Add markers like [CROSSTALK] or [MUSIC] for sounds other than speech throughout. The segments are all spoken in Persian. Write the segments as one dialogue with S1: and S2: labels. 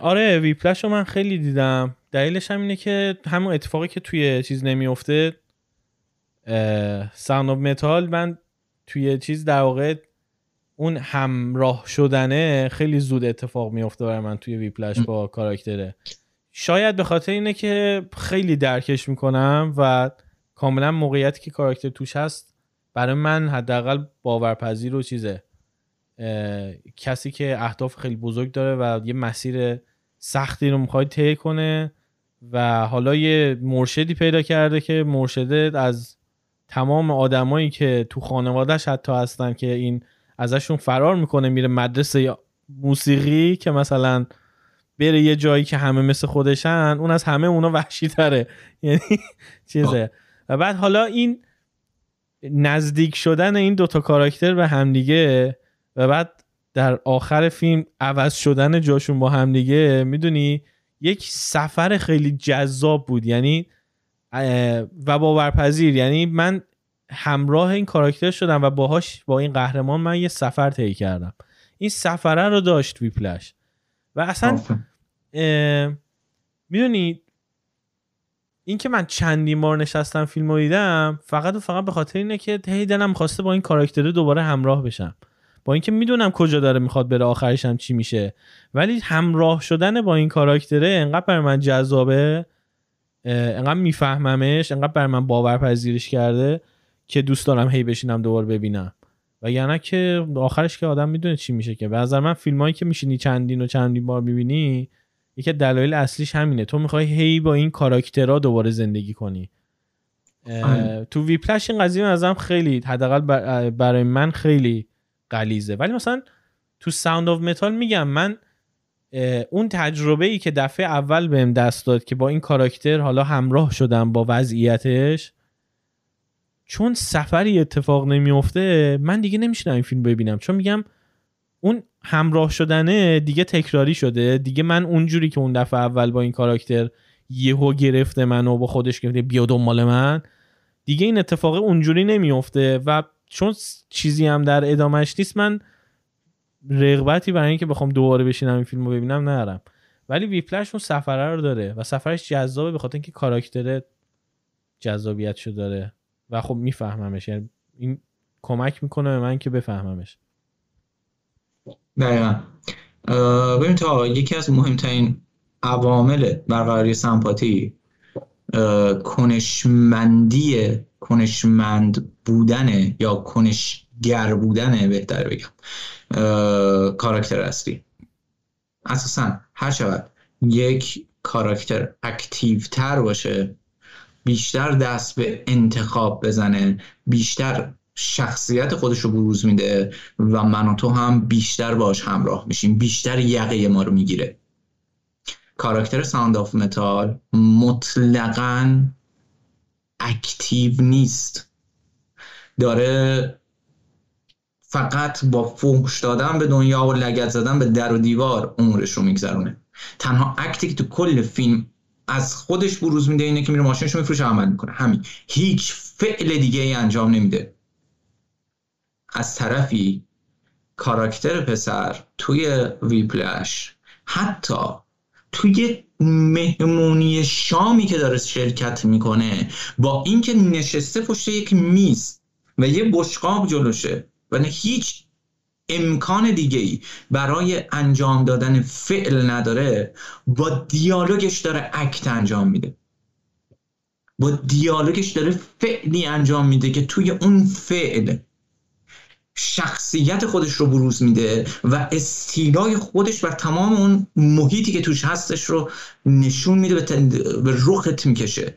S1: آره Whiplash رو من خیلی دیدم. دلیلش هم اینه که همون اتفاقی که توی چیز نمیفته Sound of Metal من توی چیز در واقع اون همراه شدنه خیلی زود اتفاق میفته برای من توی Whiplash با کاراکتره. شاید به خاطر اینه که خیلی درکش می‌کنم و کاملا موقعیتی که کاراکتر توش هست برای من حداقل باورپذیر و چیزه. کسی که اهداف خیلی بزرگ داره و یه مسیر سختی رو می‌خواد طی کنه و حالا یه مرشدی پیدا کرده که مرشده از تمام آدمایی که تو خانوادهش حتی هستن که این ازشون فرار می‌کنه میره مدرسه موسیقی که مثلا بره یه جایی که همه مثل خودشن اون از همه اونا وحشی تره [LAUGHS] یعنی چیزه. و بعد حالا این نزدیک شدن این دوتا کاراکتر به همدیگه و بعد در آخر فیلم عوض شدن جاشون با همدیگه می‌دونی؟ یک سفر خیلی جذاب بود. یعنی و باورپذیر. یعنی من همراه این کاراکتر شدم و باهاش با این قهرمان من یه سفر طی کردم. این سفره رو داشت ویپلش. و اصلا می‌دونی؟ این که من چندین بار نشستم فیلم رو دیدم فقط و فقط به خاطر اینه که هی دلم خواسته با این کاراکتر دوباره همراه بشم. با اینکه می‌دونم کجا داره می‌خواد بره آخرش هم چی میشه. ولی همراه شدن با این کاراکتره انقدر برای من جذابه انقدر میفهممش انقدر برای من باورپذیرش کرده که دوست دارم هی بشینم دوباره ببینم. و یعنی که آخرش که آدم می‌دونه چی میشه که. به نظر من فیلمایی که میشینی چندین و چندین بار می‌بینی یکی دلایل اصلیش همینه. تو می‌خوای هی با این کاراکترها دوباره زندگی کنی. آره. تو Whiplash این قضیه ازم خیلی حداقل برای من خیلی غلیظه ولی مثلا تو Sound of Metal میگم من اون تجربه ای که دفعه اول بهم دست داد که با این کاراکتر حالا همراه شدم با وضعیتش چون سفری اتفاق نمیفته من دیگه نمیشینم این فیلم ببینم. چون میگم اون همراه شدنه دیگه تکراری شده. دیگه من اونجوری که اون دفعه اول با این کاراکتر یهو گرفته منو با خودش گرفته بیا دنبال من. دیگه این اتفاق اونجوری نمیفته و چون چیزی هم در ادامهش نیست من رغبتی برای اینکه بخوام دوباره بشینم این فیلم رو ببینم ندارم. ولی ویپلش اون سفره رو داره و سفرش جذابه به خاطر اینکه کاراکتر جذابیتشو داره و خب میفهممش. یعنی این کمک می‌کنه به من که بفهممش.
S2: دقیقا. ببین تا یکی از مهمترین عوامل برقراری سمپاتی کنشمندی کنشمند بودن یا کنشگر بودن بهتر بگم. کاراکتر اصلی. اساسا هر شود یک کاراکتر اکتیو تر باشه بیشتر دست به انتخاب بزنه بیشتر شخصیت خودش رو بروز میده و من و تو هم بیشتر باش همراه میشیم بیشتر یقه ما رو می‌گیره. کاراکتر Sound of Metal مطلقا active نیست. داره فقط با فوش دادن به دنیا و لگد زدن به در و دیوار عمرش رو میگذرونه. تنها اکتی که تو کل فیلم از خودش بروز میده اینه که میره ماشینش رو میفروشه عمل می‌کنه. همین. هیچ فعل دیگه ای انجام نمیده. از طرفی کاراکتر پسر توی ویپلش حتی توی مهمونی شامی که داره شرکت می‌کنه با اینکه نشسته پشت یک میز و یه بشقاب جلوشه و نه هیچ امکان دیگه ای برای انجام دادن فعل نداره با دیالوگش داره اکت انجام میده. با دیالوگش داره فعلی انجام میده که توی اون فعل شخصیت خودش رو بروز میده و استیلای خودش و تمام اون محیطی که توش هستش رو نشون میده به رخت می‌کشه.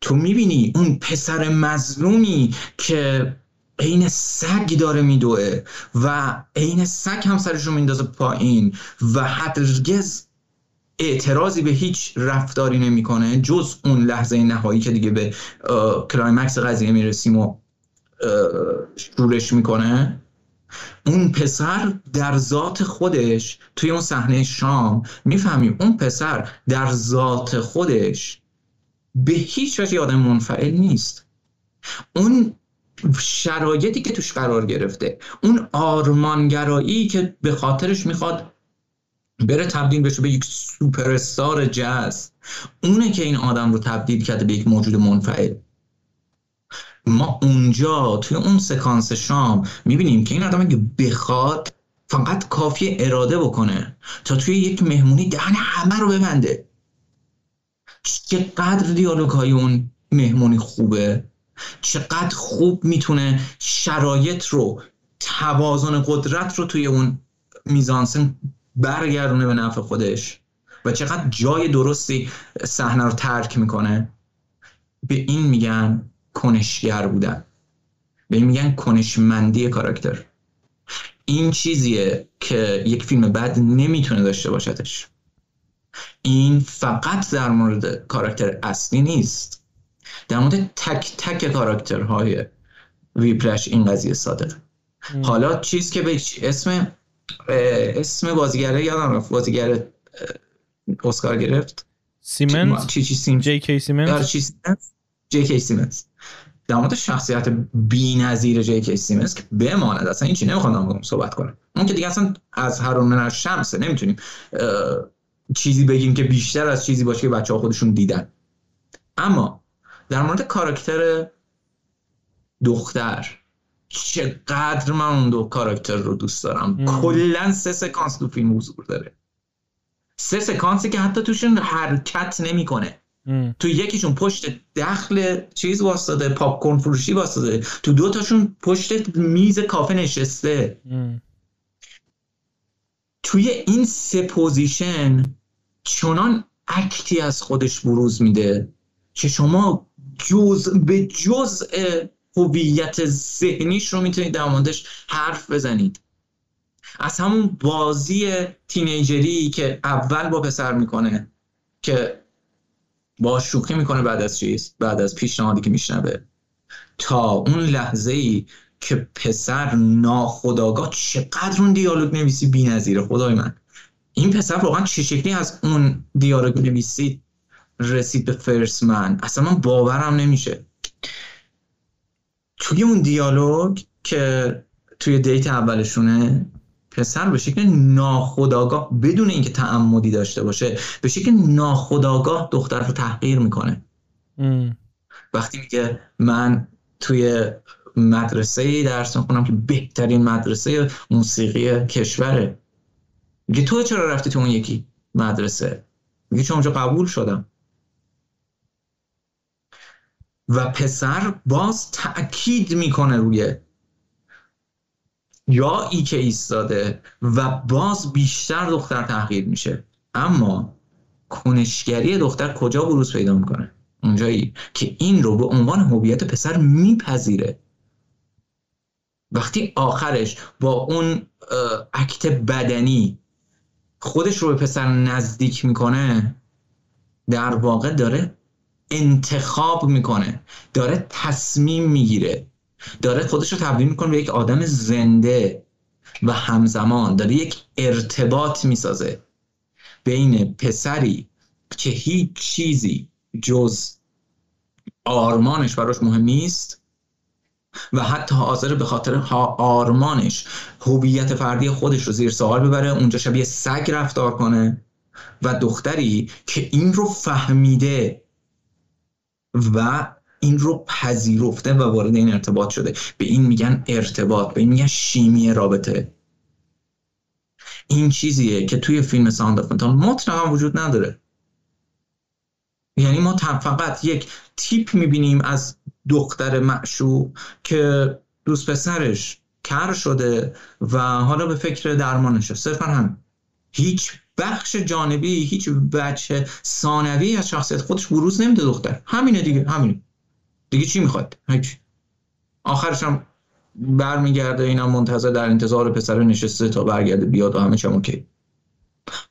S2: تو می‌بینی اون پسر مظلومی که عین سگ داره میدوه و عین سگ هم سرش رو میندازه پایین و هرگز اعتراضی به هیچ رفتاری نمی‌کنه جز اون لحظه نهایی که دیگه به climax قضیه می‌رسیم و شورش می‌کنه. اون پسر در ذات خودش توی اون صحنه شام می‌فهمیم اون پسر در ذات خودش به هیچ وجه آدم منفعل نیست. اون شرایطی که توش قرار گرفته اون آرمانگرایی که به خاطرش می‌خواد بره تبدیل بشه به یک سوپر استار جاز اونه که این آدم رو تبدیل کرده به یک موجود منفعل. ما اونجا توی اون سکانس شام می‌بینیم که این آدم اگه بخواد فقط کافی اراده بکنه تا توی یک مهمونی دهن همه رو ببنده. چقدر دیالوگ های اون مهمونی خوبه. چقدر خوب می‌تونه شرایط رو توازن قدرت رو توی اون میزانسن برگردونه به نفع خودش و چقدر جای درستی صحنه رو ترک می‌کنه. به این میگن کنشگر بودن. به این میگن کنشمندی کاراکتر. این چیزیه که یک فیلم بد نمی‌تونه داشته باشدش. این فقط در مورد کاراکتر اصلی نیست. در مورد تک تک کاراکترهای ویپلش این قضیه صادقه حالا چیز که به اسم اسم بازیگره یادم رفت. بازیگر اسکار گرفت.
S1: سیمنز؟
S2: چی چی سیم؟
S1: جی کی سیمنز.
S2: جی سیمنز در مورد شخصیت بی‌نظیر جی کی سیمنز که بماند اصلا این چی نمی‌خوام صحبت کنم. اون که دیگه اصلا از هر من شمسه نمی‌تونیم چیزی بگیم که بیشتر از چیزی باشه که بچه ها خودشون دیدن. اما در مورد کاراکتر دختر چقدر من اون دو کاراکتر رو دوست دارم. کلا سه سکانس تو فیلم حضور داره. سه سکانسی که حتی توشون حرکت نمی‌کنه. تو یکیشون پشت دخل چیز وایسته پاپ کورن فروشی وایسته. تو دو تاشون پشت میز کافه نشسته. توی این سه position چنان act ی از خودش بروز میده که شما جز به جز هویت ذهنیش رو می‌تونید در موردش حرف بزنید. از همون بازی تینیجری که اول با پسر می‌کنه که با شوخی می‌کنه بعد از چیز بعد از پیشنهادی که میشنوه. تا اون لحظه ای که پسر ناخداگاه چقدر اون دیالوگ نویسی بی نظیره خدای من. این پسر واقعا چه شکلی از اون دیالوگ نویسی رسید به فرس من اصلا من باورم نمیشه. توی اون دیالوگ که توی دیت اولشونه پسر به شکل ناخداگاه بدون اینکه تعمدی داشته باشه به شکل ناخداگاه دختر رو تحقیر می‌کنه. وقتی میگه من توی مدرسه درس می‌خونم که بهترین مدرسه موسیقی کشوره. میگه تو چرا رفتی تو اون یکی مدرسه؟ میگه چون اونجا قبول شدم. و پسر باز تأکید می‌کنه روی یا ای که ایستاده و باز بیشتر دختر تحقیر میشه. اما کنشگری دختر کجا بروز پیدا می‌کنه؟ اونجایی که این رو به عنوان هویت پسر میپذیره. وقتی آخرش با اون اکت بدنی خودش رو به پسر نزدیک می‌کنه در واقع داره انتخاب می‌کنه داره تصمیم می‌گیره داره خودش رو تبدیل می‌کنه به یک آدم زنده و همزمان. داره یک ارتباط می‌سازه بین پسری که هیچ چیزی جز آرمانش براش مهم نیست و حتی حاضر به خاطر آرمانش هویت فردی خودش رو زیر سوال ببره اونجا شبیه سگ رفتار کنه و دختری که این رو فهمیده و این رو پذیرفته و وارد این ارتباط شده. به این میگن ارتباط به این میگن شیمی رابطه. این چیزیه که توی فیلم ساند آف مطلقا وجود نداره. یعنی ما فقط یک تیپ می‌بینیم از دختر معشوق که دوست پسرش کر شده و حالا به فکر درمانشه. صرفا هم هیچ بخش جانبی هیچ وجه ثانوی از شخصیت خودش بروز نمیده دختر. همینه دیگه همینه. دیگه چی می‌خواد؟ هیچ. آخرش هم برمیگرده اینم منتظر در انتظار پسر نشسته تا برگرده بیاد و همه چیم okay.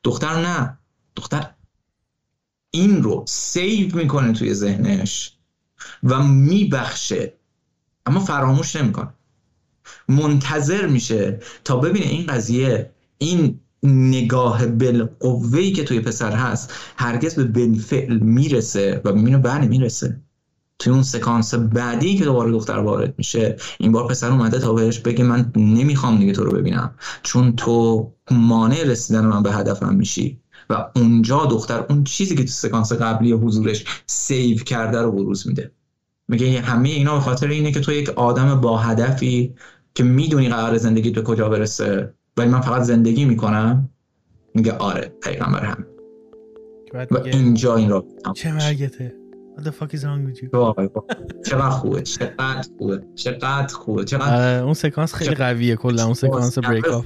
S2: دختر نه. دختر این رو save می‌کنه توی ذهنش و میبخشه. اما فراموش نمی‌کنه. منتظر میشه تا ببینه این قضیه این نگاه بالقوهی که توی پسر هست هرگز به بنفعل می‌رسه و می‌بینه بله می‌رسه. توی اون سکانس بعدی که دوباره دختر وارد میشه این بار پسر اومده تا بهش بگه من نمی‌خوام دیگه تو رو ببینم. چون تو مانع رسیدن من به هدفم میشی و اونجا دختر اون چیزی که تو سکانس قبلی حضورش سیو کرده رو بروز میده. میگه همه اینا به خاطر اینه که تو یک آدم با هدفی که می‌دونی قرار زندگی به کجا برسه ولی من فقط زندگی می‌کنم میگه آره پیغمبر هم و اینجا این را
S3: چه مرگته. What the fuck is wrong with you?
S2: چقدر خوبه چقدر خوبه چقدر خوبه چقدر
S3: اون سکانس خیلی قویه کلا اون سکانس بریک اپ